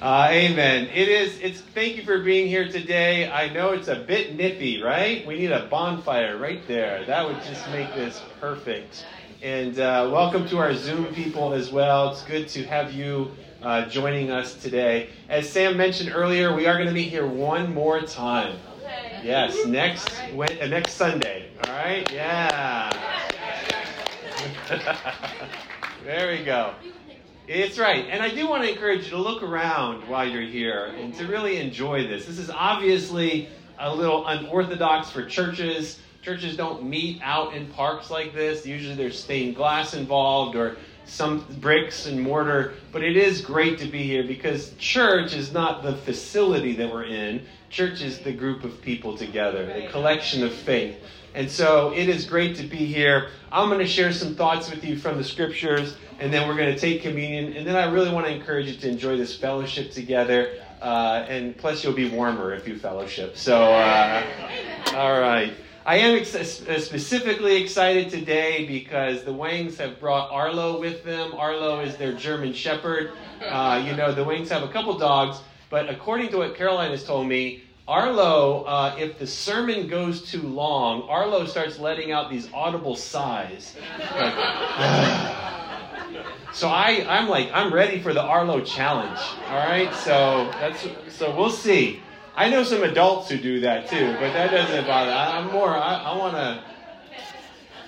Uh, amen. It is. It's. Thank you for being here today. I know it's a bit nippy, right? We need a bonfire right there. That would just make this perfect. And uh, welcome to our Zoom people as well. It's good to have you uh, joining us today. As Sam mentioned earlier, we are going to meet here one more time. Yes, next uh, next Sunday. All right. Yeah. there we go. It's right. And I do want to encourage you to look around while you're here and to really enjoy this. This is obviously a little unorthodox for churches. Churches don't meet out in parks like this. Usually there's stained glass involved or some bricks and mortar. But it is great to be here because church is not the facility that we're in. Church is the group of people together, the collection of faith. And so it is great to be here. I'm going to share some thoughts with you from the scriptures, and then we're going to take communion. And then I really want to encourage you to enjoy this fellowship together. Uh, and plus, you'll be warmer if you fellowship. So, uh, all right. I am ex- specifically excited today because the Wangs have brought Arlo with them. Arlo is their German Shepherd. Uh, you know, the Wangs have a couple dogs, but according to what Caroline has told me, Arlo, uh, if the sermon goes too long, Arlo starts letting out these audible sighs. so I, I'm like, I'm ready for the Arlo challenge. All right, so that's so we'll see. I know some adults who do that too, but that doesn't bother. I, am more. I, I want to.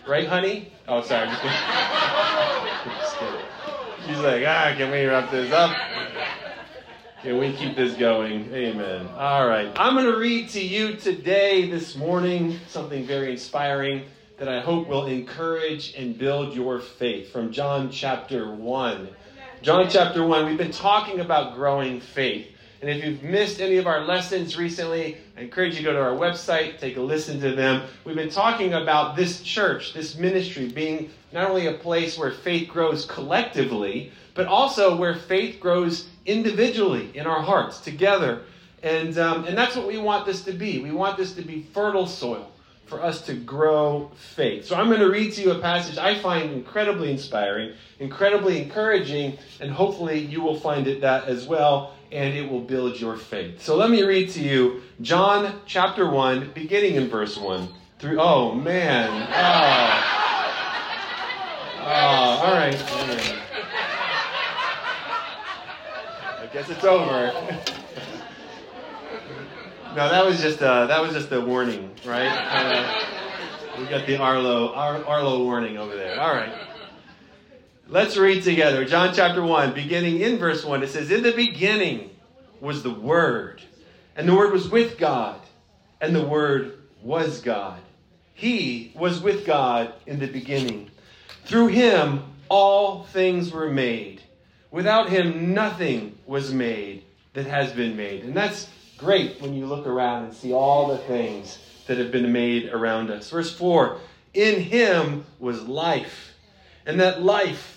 Right, honey? Oh, sorry. Just kidding. just kidding. She's like, ah, can we wrap this up? Can we keep this going? Amen. All right. I'm going to read to you today, this morning, something very inspiring that I hope will encourage and build your faith from John chapter 1. John chapter 1, we've been talking about growing faith. And if you've missed any of our lessons recently, I encourage you to go to our website, take a listen to them. We've been talking about this church, this ministry, being not only a place where faith grows collectively, but also where faith grows individually in our hearts together. And, um, and that's what we want this to be. We want this to be fertile soil for us to grow faith. So I'm going to read to you a passage I find incredibly inspiring, incredibly encouraging, and hopefully you will find it that as well, and it will build your faith. So let me read to you John chapter 1, beginning in verse 1 through. Oh, man. Oh. Oh, all right. I guess it's over. no, that was just a, uh, that was just a warning, right? Uh, we got the Arlo Ar- Arlo warning over there. All right. Let's read together. John chapter 1, beginning in verse 1. It says, In the beginning was the Word, and the Word was with God, and the Word was God. He was with God in the beginning. Through him, all things were made. Without him, nothing was made that has been made. And that's great when you look around and see all the things that have been made around us. Verse 4 In him was life, and that life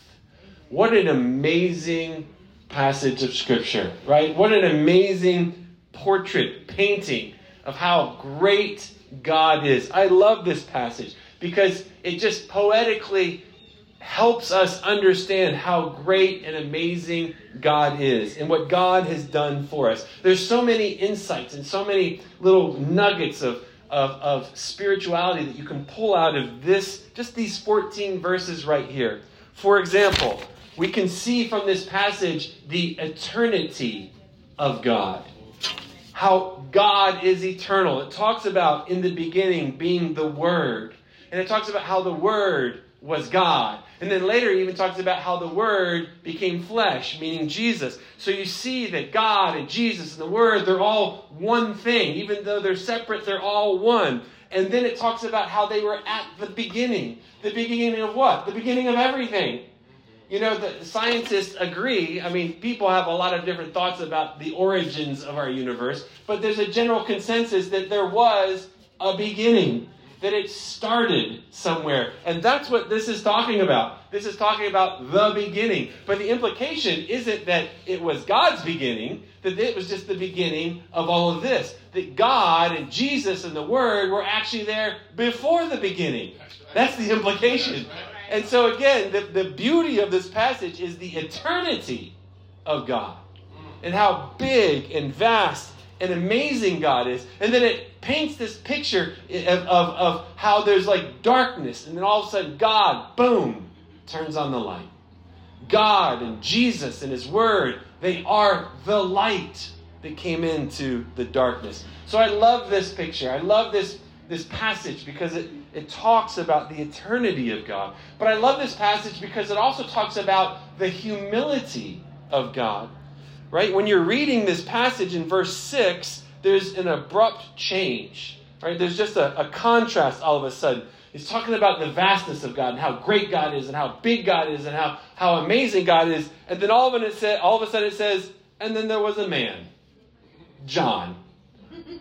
What an amazing passage of Scripture, right? What an amazing portrait painting of how great God is. I love this passage because it just poetically helps us understand how great and amazing God is and what God has done for us. There's so many insights and so many little nuggets of, of, of spirituality that you can pull out of this, just these 14 verses right here. For example, we can see from this passage the eternity of God. How God is eternal. It talks about in the beginning being the Word. And it talks about how the Word was God. And then later, even talks about how the Word became flesh, meaning Jesus. So you see that God and Jesus and the Word, they're all one thing. Even though they're separate, they're all one. And then it talks about how they were at the beginning. The beginning of what? The beginning of everything. You know, the scientists agree. I mean, people have a lot of different thoughts about the origins of our universe, but there's a general consensus that there was a beginning that it started somewhere. And that's what this is talking about. This is talking about the beginning. But the implication isn't that it was God's beginning, that it was just the beginning of all of this. That God and Jesus and the Word were actually there before the beginning. That's the implication. And so, again, the, the beauty of this passage is the eternity of God and how big and vast and amazing God is. And then it paints this picture of, of, of, how there's like darkness, and then all of a sudden, God, boom, turns on the light. God and Jesus and His Word, they are the light that came into the darkness. So I love this picture. I love this, this passage because it, it talks about the eternity of God. But I love this passage because it also talks about the humility of God right? When you're reading this passage in verse 6, there's an abrupt change, right? There's just a, a contrast all of a sudden. He's talking about the vastness of God and how great God is and how big God is and how, how amazing God is. And then all of, it said, all of a sudden it says, and then there was a man, John,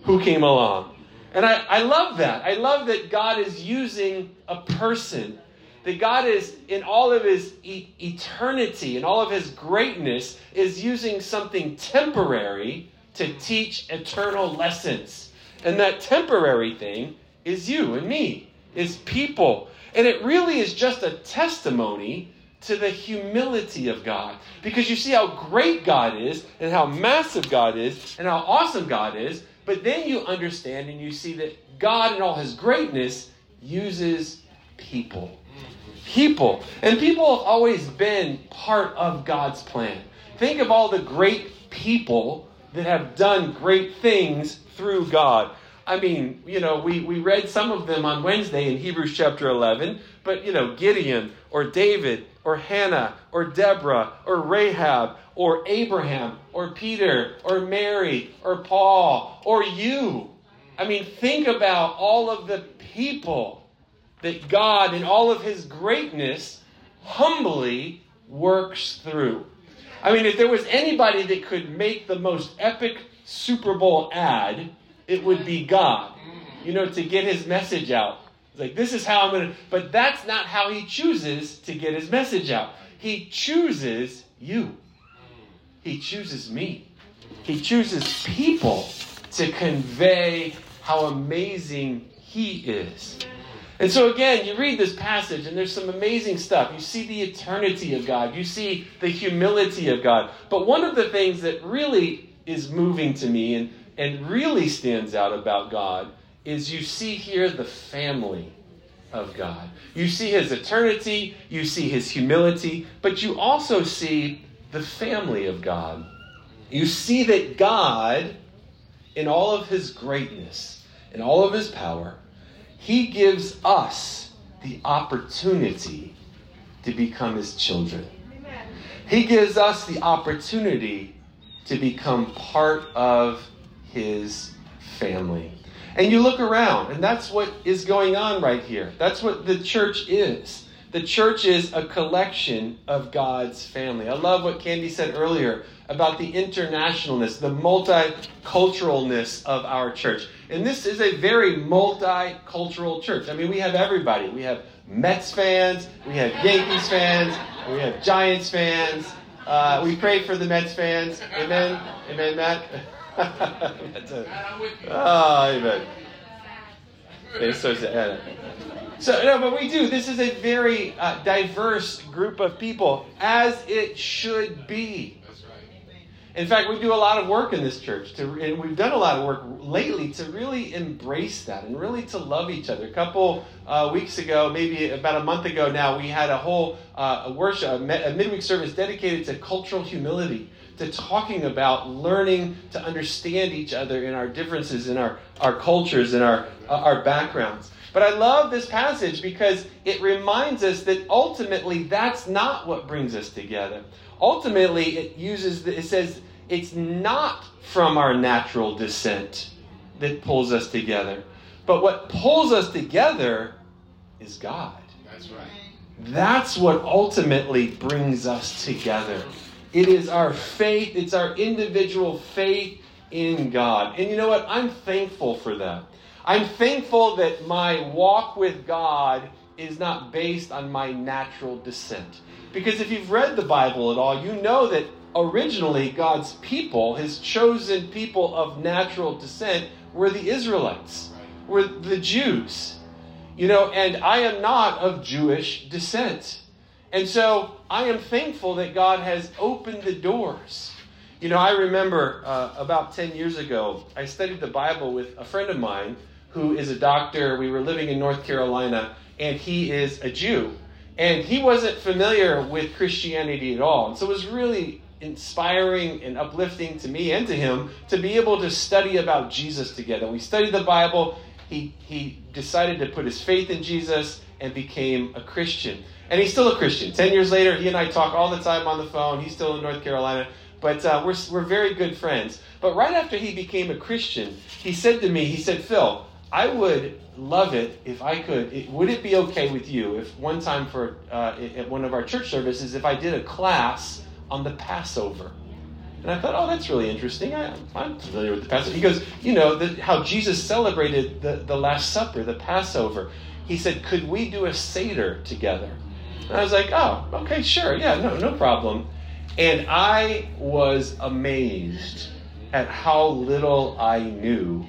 who came along. And I, I love that. I love that God is using a person that God is, in all of his e- eternity and all of his greatness, is using something temporary to teach eternal lessons. And that temporary thing is you and me, is people. And it really is just a testimony to the humility of God. Because you see how great God is, and how massive God is, and how awesome God is. But then you understand and you see that God, in all his greatness, uses people people. And people have always been part of God's plan. Think of all the great people that have done great things through God. I mean, you know, we, we read some of them on Wednesday in Hebrews chapter 11, but, you know, Gideon or David or Hannah or Deborah or Rahab or Abraham or Peter or Mary or Paul or you. I mean, think about all of the people that God, in all of his greatness, humbly works through. I mean, if there was anybody that could make the most epic Super Bowl ad, it would be God. You know, to get his message out. It's like, this is how I'm going to. But that's not how he chooses to get his message out. He chooses you, he chooses me. He chooses people to convey how amazing he is. And so, again, you read this passage, and there's some amazing stuff. You see the eternity of God, you see the humility of God. But one of the things that really is moving to me and, and really stands out about God is you see here the family of God. You see his eternity, you see his humility, but you also see the family of God. You see that God, in all of his greatness, in all of his power, he gives us the opportunity to become His children. He gives us the opportunity to become part of His family. And you look around, and that's what is going on right here. That's what the church is. The church is a collection of God's family. I love what Candy said earlier about the internationalness, the multiculturalness of our church. And this is a very multicultural church. I mean, we have everybody. We have Mets fans, we have Yankees fans, we have Giants fans. Uh, we pray for the Mets fans. Amen. Amen, Matt. That's a, oh, amen. So, so, no, but we do. This is a very uh, diverse group of people, as it should be. That's right. In fact, we do a lot of work in this church, to, and we've done a lot of work lately to really embrace that and really to love each other. A couple uh, weeks ago, maybe about a month ago now, we had a whole uh, worship, a midweek service dedicated to cultural humility, to talking about learning to understand each other in our differences, in our, our cultures, in our, uh, our backgrounds. But I love this passage because it reminds us that ultimately that's not what brings us together. Ultimately it uses it says it's not from our natural descent that pulls us together but what pulls us together is god. That's right. That's what ultimately brings us together it is our faith it's our individual faith in god and you know what i'm thankful for that i'm thankful that my walk with god is not based on my natural descent because if you've read the Bible at all, you know that originally God's people, his chosen people of natural descent, were the Israelites, were the Jews. You know, and I am not of Jewish descent. And so I am thankful that God has opened the doors. You know, I remember uh, about 10 years ago, I studied the Bible with a friend of mine who is a doctor. We were living in North Carolina, and he is a Jew. And he wasn't familiar with Christianity at all. And so it was really inspiring and uplifting to me and to him to be able to study about Jesus together. We studied the Bible. He, he decided to put his faith in Jesus and became a Christian. And he's still a Christian. Ten years later, he and I talk all the time on the phone. He's still in North Carolina. But uh, we're, we're very good friends. But right after he became a Christian, he said to me, he said, Phil, I would love it if I could. It, would it be okay with you if one time for uh, at one of our church services, if I did a class on the Passover? And I thought, oh, that's really interesting. I, am familiar with the Passover. He goes, you know, the, how Jesus celebrated the, the Last Supper, the Passover. He said, could we do a Seder together? And I was like, oh, okay, sure. Yeah, no, no problem. And I was amazed at how little I knew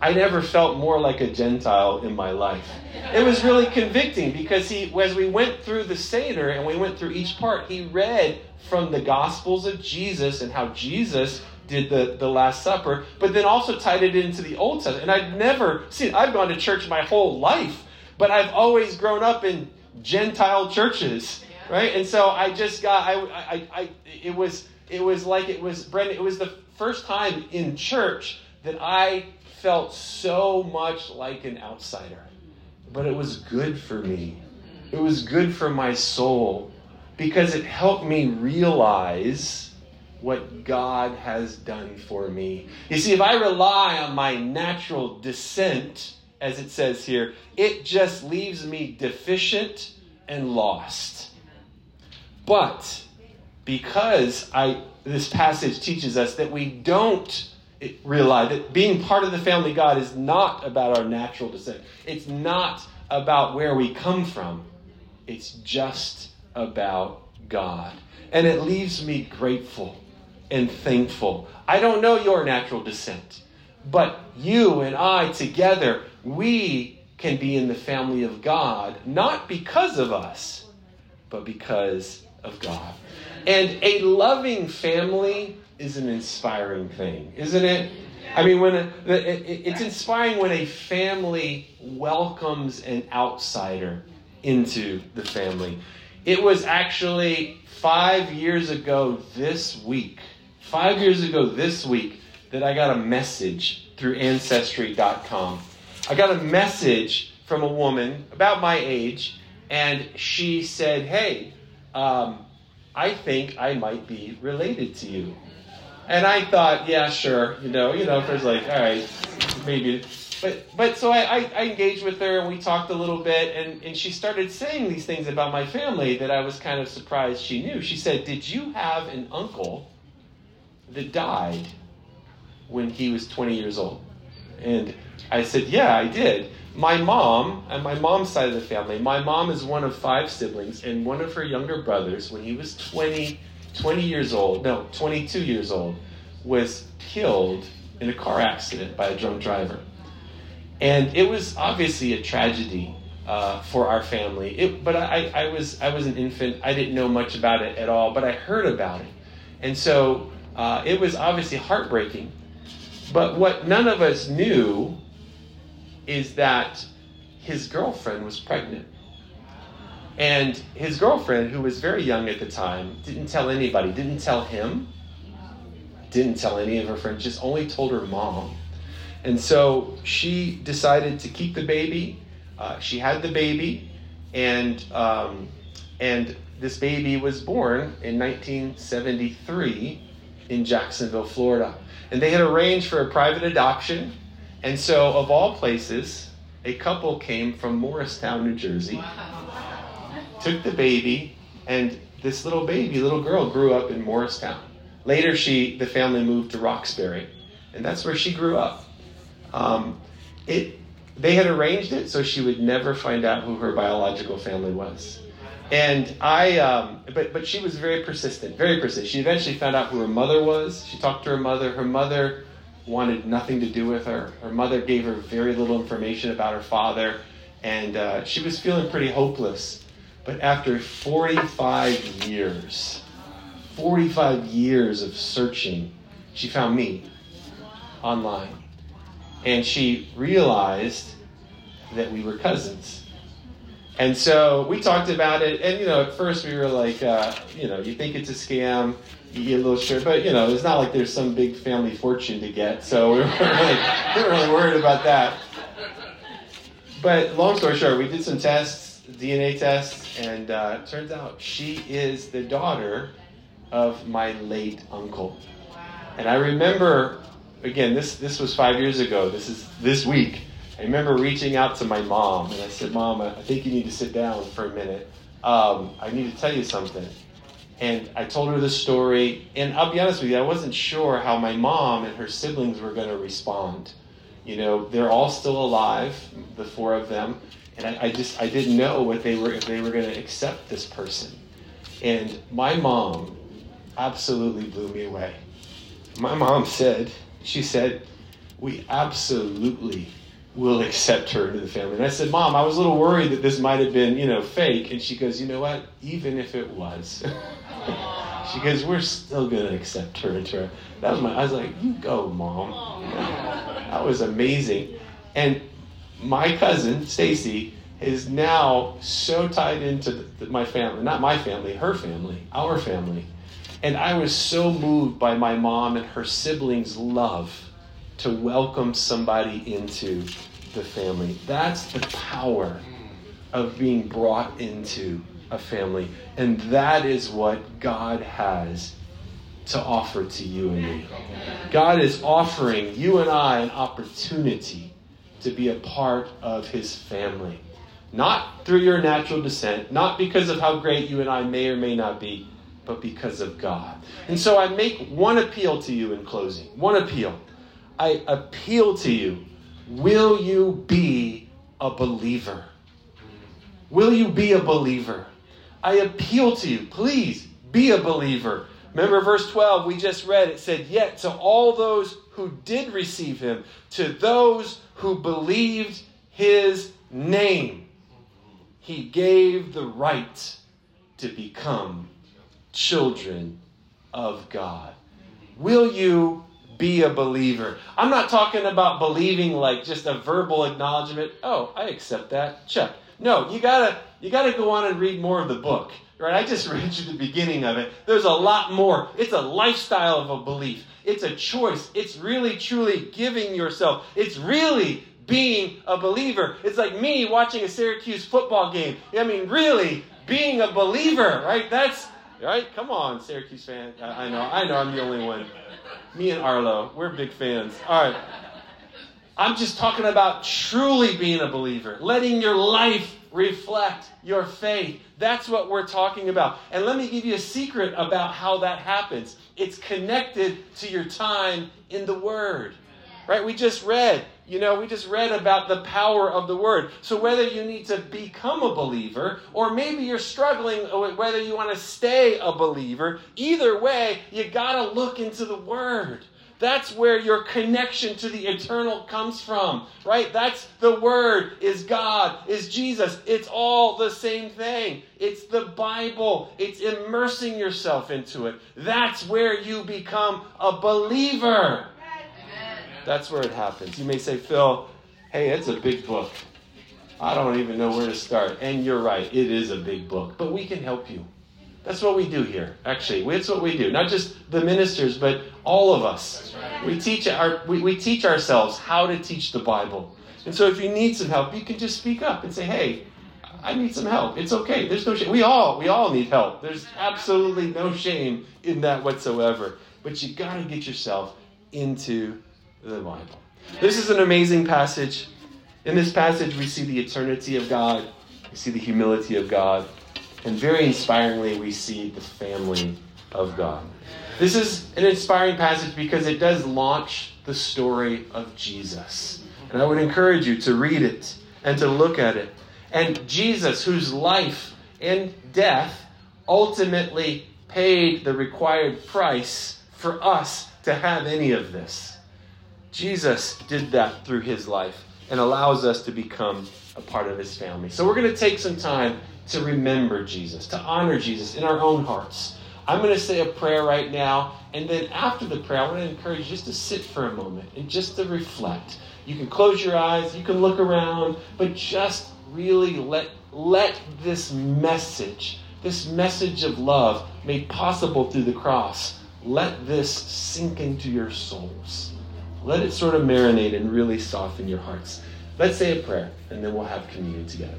I never felt more like a Gentile in my life. It was really convicting because he, as we went through the Seder and we went through each part, he read from the Gospels of Jesus and how Jesus did the, the Last Supper, but then also tied it into the Old Testament. And I'd never seen, I've gone to church my whole life, but I've always grown up in Gentile churches, right? And so I just got, I, I, I, it was, it was like it was, Brendan, it was the first time in church that I felt so much like an outsider. But it was good for me. It was good for my soul because it helped me realize what God has done for me. You see, if I rely on my natural descent, as it says here, it just leaves me deficient and lost. But because I this passage teaches us that we don't realize that being part of the family God is not about our natural descent. It's not about where we come from. It's just about God. And it leaves me grateful and thankful. I don't know your natural descent, but you and I together, we can be in the family of God, not because of us, but because of God. And a loving family is an inspiring thing, isn't it? I mean, when a, it's inspiring when a family welcomes an outsider into the family. It was actually five years ago this week, five years ago this week, that I got a message through Ancestry.com. I got a message from a woman about my age, and she said, Hey, um, I think I might be related to you. And I thought, yeah, sure, you know, you know, if there's like, all right, maybe. But but so I, I, I, engaged with her and we talked a little bit and, and she started saying these things about my family that I was kind of surprised she knew. She said, Did you have an uncle that died when he was 20 years old? And I said, Yeah, I did. My mom, and my mom's side of the family, my mom is one of five siblings, and one of her younger brothers, when he was 20 20 years old, no, 22 years old, was killed in a car accident by a drunk driver. And it was obviously a tragedy uh, for our family. It, but I, I, was, I was an infant. I didn't know much about it at all, but I heard about it. And so uh, it was obviously heartbreaking. But what none of us knew is that his girlfriend was pregnant. And his girlfriend, who was very young at the time, didn't tell anybody, didn't tell him, didn't tell any of her friends, just only told her mom. And so she decided to keep the baby. Uh, she had the baby, and um, and this baby was born in 1973 in Jacksonville, Florida. And they had arranged for a private adoption. And so, of all places, a couple came from Morristown, New Jersey, wow. took the baby, and this little baby, little girl, grew up in Morristown. Later, she, the family moved to Roxbury, and that's where she grew up. Um, it, they had arranged it so she would never find out who her biological family was. And I, um, but but she was very persistent, very persistent. She eventually found out who her mother was. She talked to her mother. Her mother wanted nothing to do with her. Her mother gave her very little information about her father, and uh, she was feeling pretty hopeless. But after 45 years, 45 years of searching, she found me online, and she realized that we were cousins and so we talked about it, and you know, at first we were like, uh, you know, you think it's a scam, you get a little sure, but you know, it's not like there's some big family fortune to get, so we weren't really, we weren't really worried about that. But long story short, we did some tests, DNA tests, and uh, it turns out she is the daughter of my late uncle. And I remember, again, this this was five years ago. This is this week. I remember reaching out to my mom and I said, Mom, I think you need to sit down for a minute. Um, I need to tell you something. And I told her the story. And I'll be honest with you, I wasn't sure how my mom and her siblings were going to respond. You know, they're all still alive, the four of them. And I, I just, I didn't know what they were, if they were going to accept this person. And my mom absolutely blew me away. My mom said, she said, we absolutely will accept her into the family. And I said, Mom, I was a little worried that this might have been, you know, fake. And she goes, You know what? Even if it was, she goes, We're still going to accept her into her. That was my, I was like, You go, Mom. That was amazing. And my cousin, Stacy, is now so tied into the, my family, not my family, her family, our family. And I was so moved by my mom and her siblings' love to welcome somebody into the family. That's the power of being brought into a family. And that is what God has to offer to you and me. God is offering you and I an opportunity to be a part of his family. Not through your natural descent, not because of how great you and I may or may not be, but because of God. And so I make one appeal to you in closing. One appeal. I appeal to you will you be a believer? Will you be a believer? I appeal to you, please be a believer. Remember verse 12 we just read, it said, Yet to all those who did receive him, to those who believed his name, he gave the right to become children of God. Will you be a believer. I'm not talking about believing like just a verbal acknowledgement. Oh, I accept that. Check. No, you gotta you gotta go on and read more of the book. Right? I just read you the beginning of it. There's a lot more. It's a lifestyle of a belief. It's a choice. It's really truly giving yourself. It's really being a believer. It's like me watching a Syracuse football game. I mean, really being a believer, right? That's right. Come on, Syracuse fan. I, I know. I know. I'm the only one. Me and Arlo, we're big fans. All right. I'm just talking about truly being a believer, letting your life reflect your faith. That's what we're talking about. And let me give you a secret about how that happens. It's connected to your time in the Word. Right? We just read, you know, we just read about the power of the Word. So whether you need to become a believer, or maybe you're struggling whether you want to stay a believer, either way, you got to look into the Word. That's where your connection to the eternal comes from, right? That's the Word, is God, is Jesus. It's all the same thing. It's the Bible, it's immersing yourself into it. That's where you become a believer. That's where it happens. You may say, Phil, hey, it's a big book. I don't even know where to start. And you're right, it is a big book, but we can help you. That's what we do here, actually. That's what we do. Not just the ministers, but all of us. We teach our we, we teach ourselves how to teach the Bible. And so if you need some help, you can just speak up and say, hey, I need some help. It's okay. There's no shame. We all we all need help. There's absolutely no shame in that whatsoever. But you gotta get yourself into the Bible. This is an amazing passage. In this passage, we see the eternity of God, we see the humility of God, and very inspiringly, we see the family of God. This is an inspiring passage because it does launch the story of Jesus. And I would encourage you to read it and to look at it. And Jesus, whose life and death ultimately paid the required price for us to have any of this. Jesus did that through his life and allows us to become a part of his family. So we're going to take some time to remember Jesus, to honor Jesus in our own hearts. I'm going to say a prayer right now, and then after the prayer, I want to encourage you just to sit for a moment and just to reflect. You can close your eyes, you can look around, but just really let, let this message, this message of love made possible through the cross, let this sink into your souls. Let it sort of marinate and really soften your hearts. Let's say a prayer, and then we'll have communion together.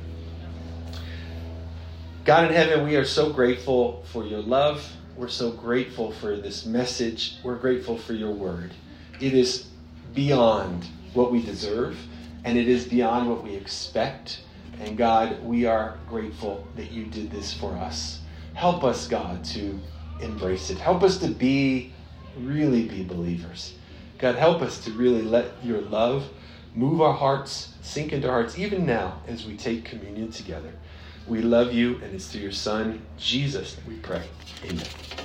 God in heaven, we are so grateful for your love. We're so grateful for this message. We're grateful for your word. It is beyond what we deserve, and it is beyond what we expect. And God, we are grateful that you did this for us. Help us, God, to embrace it. Help us to be, really be believers. God, help us to really let your love move our hearts, sink into our hearts, even now as we take communion together. We love you, and it's through your Son, Jesus, that we pray. Amen.